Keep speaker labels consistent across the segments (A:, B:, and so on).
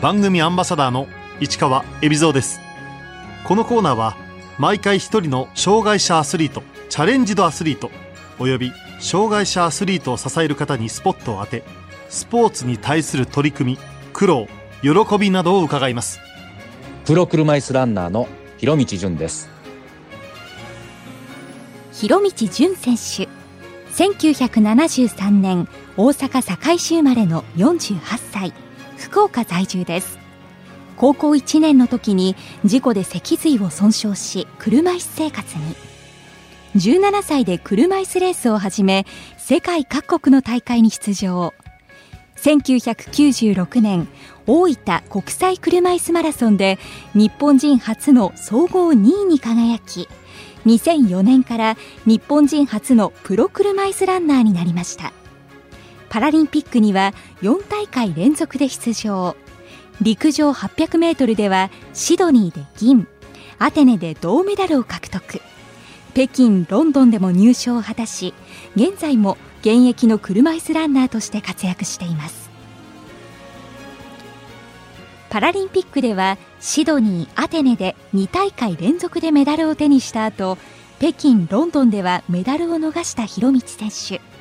A: 番組アンバサダーの市川恵比蔵です。このコーナーは毎回一人の障害者アスリートチャレンジドアスリートおよび障害者アスリートを支える方にスポットを当てスポーツに対する取り組み苦労喜びなどを伺います。
B: プロ車椅子ランナーの広道純です。
C: 広道純選手。1973年大阪堺市生まれの48歳福岡在住です。高校1年の時に事故で脊髄を損傷し車椅子生活に。17歳で車椅子レースを始め世界各国の大会に出場。1996年大分国際車椅子マラソンで日本人初の総合2位に輝き2004年から日本人初のプロ車椅子ランナーになりました。パラリンピックには4大会連続で出場。陸上 800m ではシドニーで銀。アテネで銅メダルを獲得。北京ロンドンでも入賞を果たし現在も現役の車椅子ランナーとして活躍しています。パラリンピックではシドニー、アテネで2大会連続でメダルを手にした後北京、ロンドンではメダルを逃した広道選手。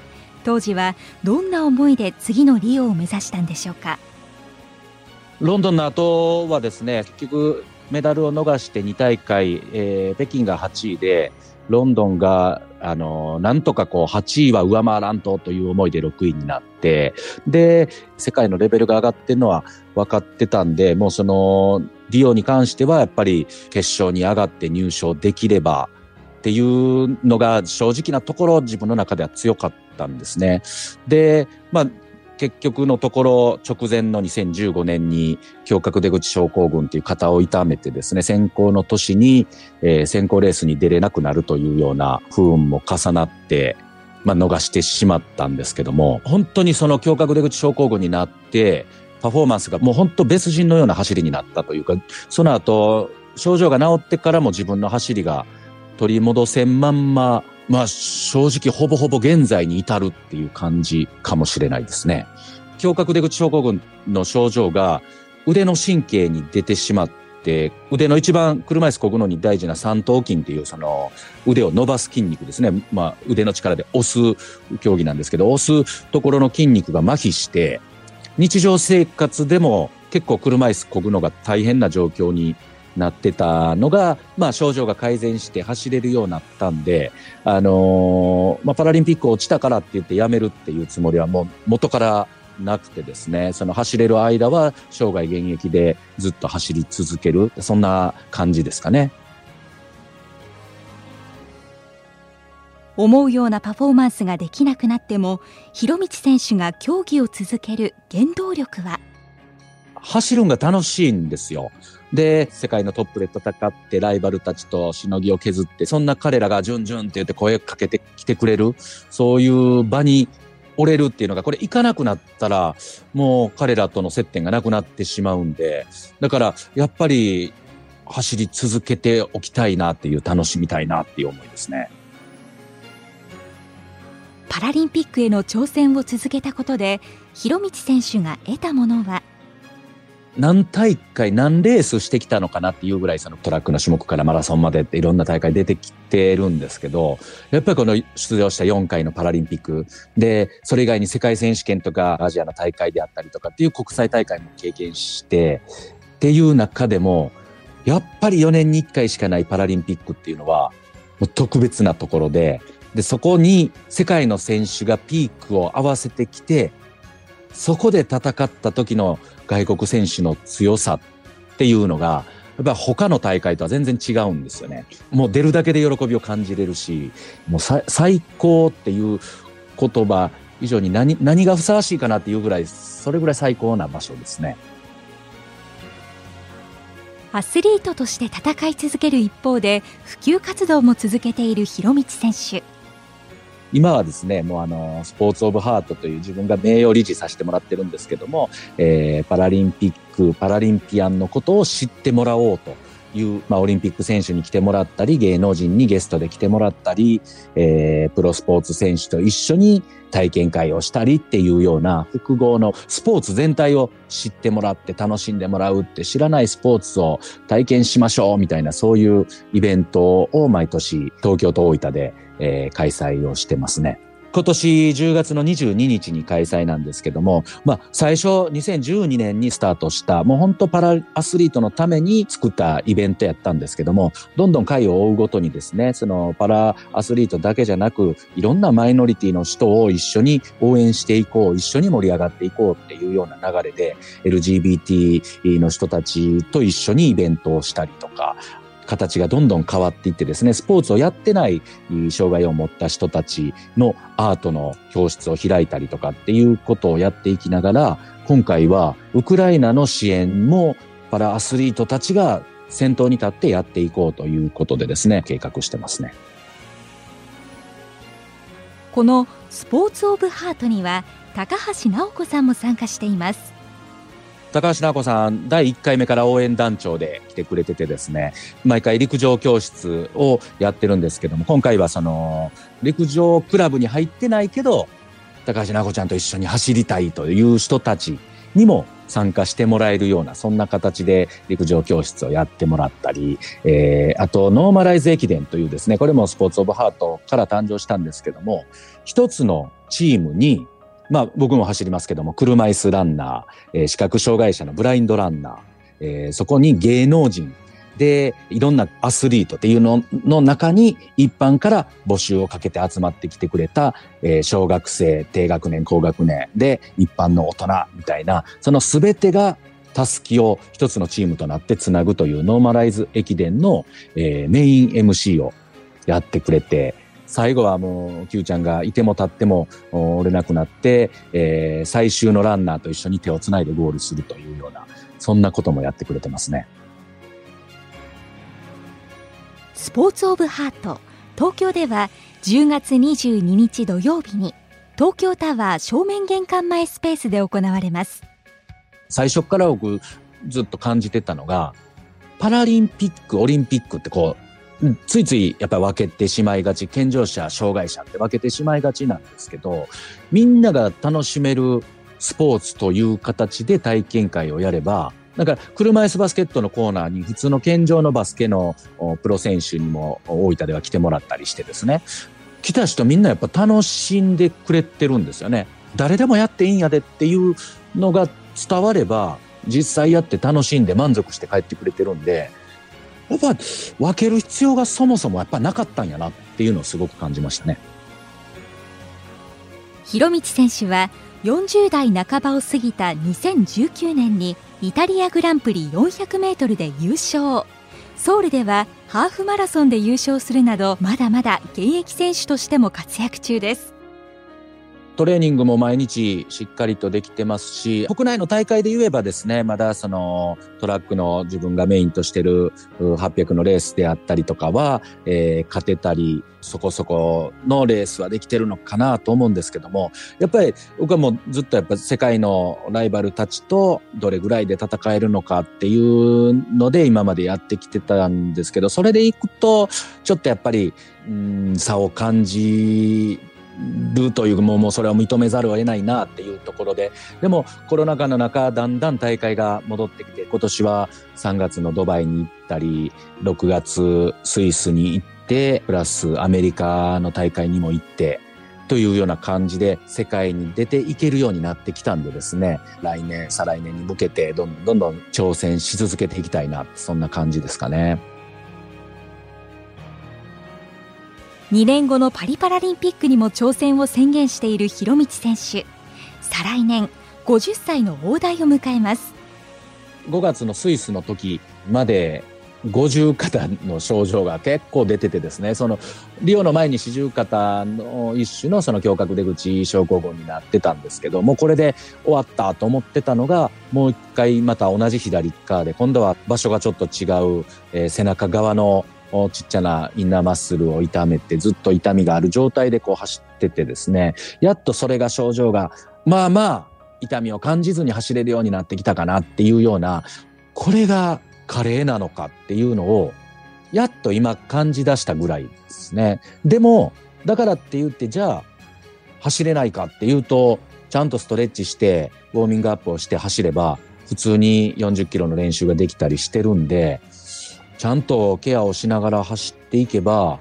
C: 当時はどんな思いで次のリオを目指したんでしょうか？
B: ロンドンの後はですね結局メダルを逃して2大会、えー、北京が8位でロンドンが、あの、なんとかこう、8位は上回らんとという思いで6位になって、で、世界のレベルが上がってるのは分かってたんで、もうその、リオに関してはやっぱり決勝に上がって入賞できればっていうのが正直なところ自分の中では強かったんですね。で、まあ、結局のところ直前の2015年に胸郭出口症候群っていう肩を痛めてですね、先行の年に、えー、先行レースに出れなくなるというような不運も重なって、まあ、逃してしまったんですけども、本当にその胸郭出口症候群になって、パフォーマンスがもう本当別人のような走りになったというか、その後、症状が治ってからも自分の走りが取り戻せんまんままあ正直ほぼほぼ現在に至るっていう感じかもしれないですね。胸郭出口症候群の症状が腕の神経に出てしまって、腕の一番車椅子こぐのに大事な三頭筋っていうその腕を伸ばす筋肉ですね。まあ腕の力で押す競技なんですけど、押すところの筋肉が麻痺して、日常生活でも結構車椅子こぐのが大変な状況になってたのが、まあ、症状が改善して走れるようになったんで、あのー、まあ、パラリンピック落ちたからって言ってやめるっていうつもりはもう元からなくてですね、その走れる間は生涯現役でずっと走り続ける、そんな感じですかね。
C: 思うようなパフォーマンスができなくなっても、広道選手が競技を続ける原動力は？
B: 走るんが楽しいんですよ。で、世界のトップで戦ってライバルたちとしのぎを削って、そんな彼らがジュンジュンって言って声かけてきてくれる、そういう場に折れるっていうのが、これ行かなくなったら、もう彼らとの接点がなくなってしまうんで、だからやっぱり走り続けておきたいなっていう、楽しみたいなっていう思いですね。
C: パラリンピックへの挑戦を続けたことで、広道選手が得たものは
B: 何大会何レースしてきたのかなっていうぐらいそのトラックの種目からマラソンまでっていろんな大会出てきてるんですけど、やっぱりこの出場した4回のパラリンピックで、それ以外に世界選手権とかアジアの大会であったりとかっていう国際大会も経験してっていう中でも、やっぱり4年に1回しかないパラリンピックっていうのは特別なところで、で、そこに世界の選手がピークを合わせてきて、そこで戦った時の外国選手の強さっていうのが、やっぱ他の大会とは全然違うんですよね。もう出るだけで喜びを感じれるし、もう最高っていう言葉以上に何何がふさわしいかなっていうぐらい、それぐらい最高な場所ですね。
C: アスリートとして戦い続ける一方で普及活動も続けている広道選手。
B: 今はですね、もうあの、スポーツオブハートという自分が名誉理事させてもらってるんですけども、えー、パラリンピック、パラリンピアンのことを知ってもらおうという、まあ、オリンピック選手に来てもらったり、芸能人にゲストで来てもらったり、えー、プロスポーツ選手と一緒に体験会をしたりっていうような複合のスポーツ全体を知ってもらって楽しんでもらうって知らないスポーツを体験しましょうみたいなそういうイベントを毎年東京と大分で、えー、開催をしてますね。今年10月の22日に開催なんですけども、まあ、最初2012年にスタートした、もう本当パラアスリートのために作ったイベントやったんですけども、どんどん回を追うごとにですね、そのパラアスリートだけじゃなく、いろんなマイノリティの人を一緒に応援していこう、一緒に盛り上がっていこうっていうような流れで、LGBT の人たちと一緒にイベントをしたりとか、形がどんどん変わっていってですね、スポーツをやってない障害を持った人たちのアートの教室を開いたりとかっていうことをやっていきながら、今回はウクライナの支援もパラアスリートたちが先頭に立ってやっていこうということでですね、計画してますね。
C: このスポーツオブハートには高橋直子さんも参加しています。
B: 高橋直子さん、第1回目から応援団長で来てくれててですね、毎回陸上教室をやってるんですけども、今回はその、陸上クラブに入ってないけど、高橋直子ちゃんと一緒に走りたいという人たちにも参加してもらえるような、そんな形で陸上教室をやってもらったり、えー、あと、ノーマライズ駅伝というですね、これもスポーツオブハートから誕生したんですけども、一つのチームにまあ僕も走りますけども、車椅子ランナー、えー、視覚障害者のブラインドランナー、えー、そこに芸能人で、いろんなアスリートっていうのの中に一般から募集をかけて集まってきてくれた、えー、小学生、低学年、高学年で一般の大人みたいな、そのすべてがタスキを一つのチームとなってつなぐというノーマライズ駅伝の、えー、メイン MC をやってくれて、最後はもう、Q ちゃんがいても立っても折れなくなって、えー、最終のランナーと一緒に手をつないでゴールするというような、そんなこともやってくれてますね。
C: スポーツオブハート、東京では10月22日土曜日に、東京タワー正面玄関前スペースで行われます。
B: 最初から僕ずっと感じてたのが、パラリンピック、オリンピックってこう、ついついやっぱり分けてしまいがち、健常者、障害者って分けてしまいがちなんですけど、みんなが楽しめるスポーツという形で体験会をやれば、だか車椅子バスケットのコーナーに普通の健常のバスケのプロ選手にも大分では来てもらったりしてですね、来た人みんなやっぱ楽しんでくれてるんですよね。誰でもやっていいんやでっていうのが伝われば、実際やって楽しんで満足して帰ってくれてるんで、やっぱ分ける必要がそもそもやっぱなかったんやなっていうのをすごく感じましたね。
C: 広道選手は40代半ばを過ぎた2019年にイタリアグランプリ400メートルで優勝。ソウルではハーフマラソンで優勝するなどまだまだ現役選手としても活躍中です。
B: トレーニングも毎日しっかりとできてますし、国内の大会で言えばですね、まだそのトラックの自分がメインとしてる800のレースであったりとかは、えー、勝てたり、そこそこのレースはできてるのかなと思うんですけども、やっぱり僕はもうずっとやっぱ世界のライバルたちとどれぐらいで戦えるのかっていうので今までやってきてたんですけど、それでいくと、ちょっとやっぱり、うん、差を感じるというももうそれは認めざるを得ないなっていうところででもコロナ禍の中だんだん大会が戻ってきて今年は3月のドバイに行ったり6月スイスに行ってプラスアメリカの大会にも行ってというような感じで世界に出ていけるようになってきたんでですね来年再来年に向けてどんどんどんどん挑戦し続けていきたいなそんな感じですかね。
C: 2年後のパリパラリンピックにも挑戦を宣言している広道選手。再来年50歳の大台を迎えます。
B: 5月のスイスの時まで五十肩の症状が結構出ててですね、その、リオの前に四十肩の一種のその胸郭出口症候群になってたんですけど、もうこれで終わったと思ってたのが、もう一回また同じ左側で、今度は場所がちょっと違う、えー、背中側のちっちゃなインナーマッスルを痛めてずっと痛みがある状態でこう走っててですね、やっとそれが症状が、まあまあ痛みを感じずに走れるようになってきたかなっていうような、これが華麗なのかっていうのを、やっと今感じ出したぐらいですね。でも、だからって言って、じゃあ、走れないかっていうと、ちゃんとストレッチして、ウォーミングアップをして走れば、普通に40キロの練習ができたりしてるんで、ちゃんとケアをしながら走っていけば、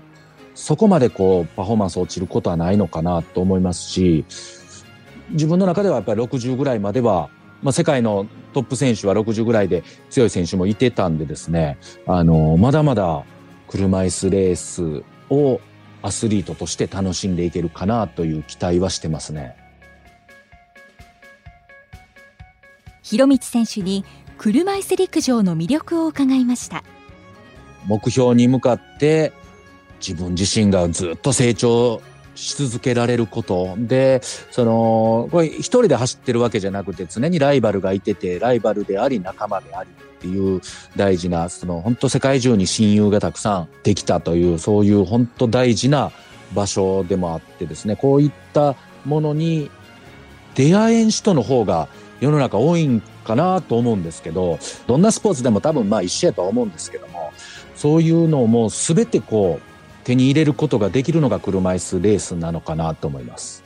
B: そこまでこう、パフォーマンス落ちることはないのかなと思いますし、自分の中ではやっぱり60ぐらいまでは、まあ、世界のトップ選手は60ぐらいで強い選手もいてたんでですね、あの、まだまだ車椅子レースをアスリートとして楽しんでいけるかなという期待はしてますね。
C: 広道選手に車椅子陸上の魅力を伺いました
B: 目標に向かって自分自身がずっと成長し続けられること。でそのこれ一人で走ってるわけじゃなくて常にライバルがいててライバルであり仲間でありっていう大事なその本当世界中に親友がたくさんできたというそういう本当大事な場所でもあってですね。こういったものに出会えん人の方が世の中多いんかなと思うんですけど、どんなスポーツでも多分まあ一緒やとは思うんですけども、そういうのをもう全てこう手に入れることができるのが車椅子レースなのかなと思います。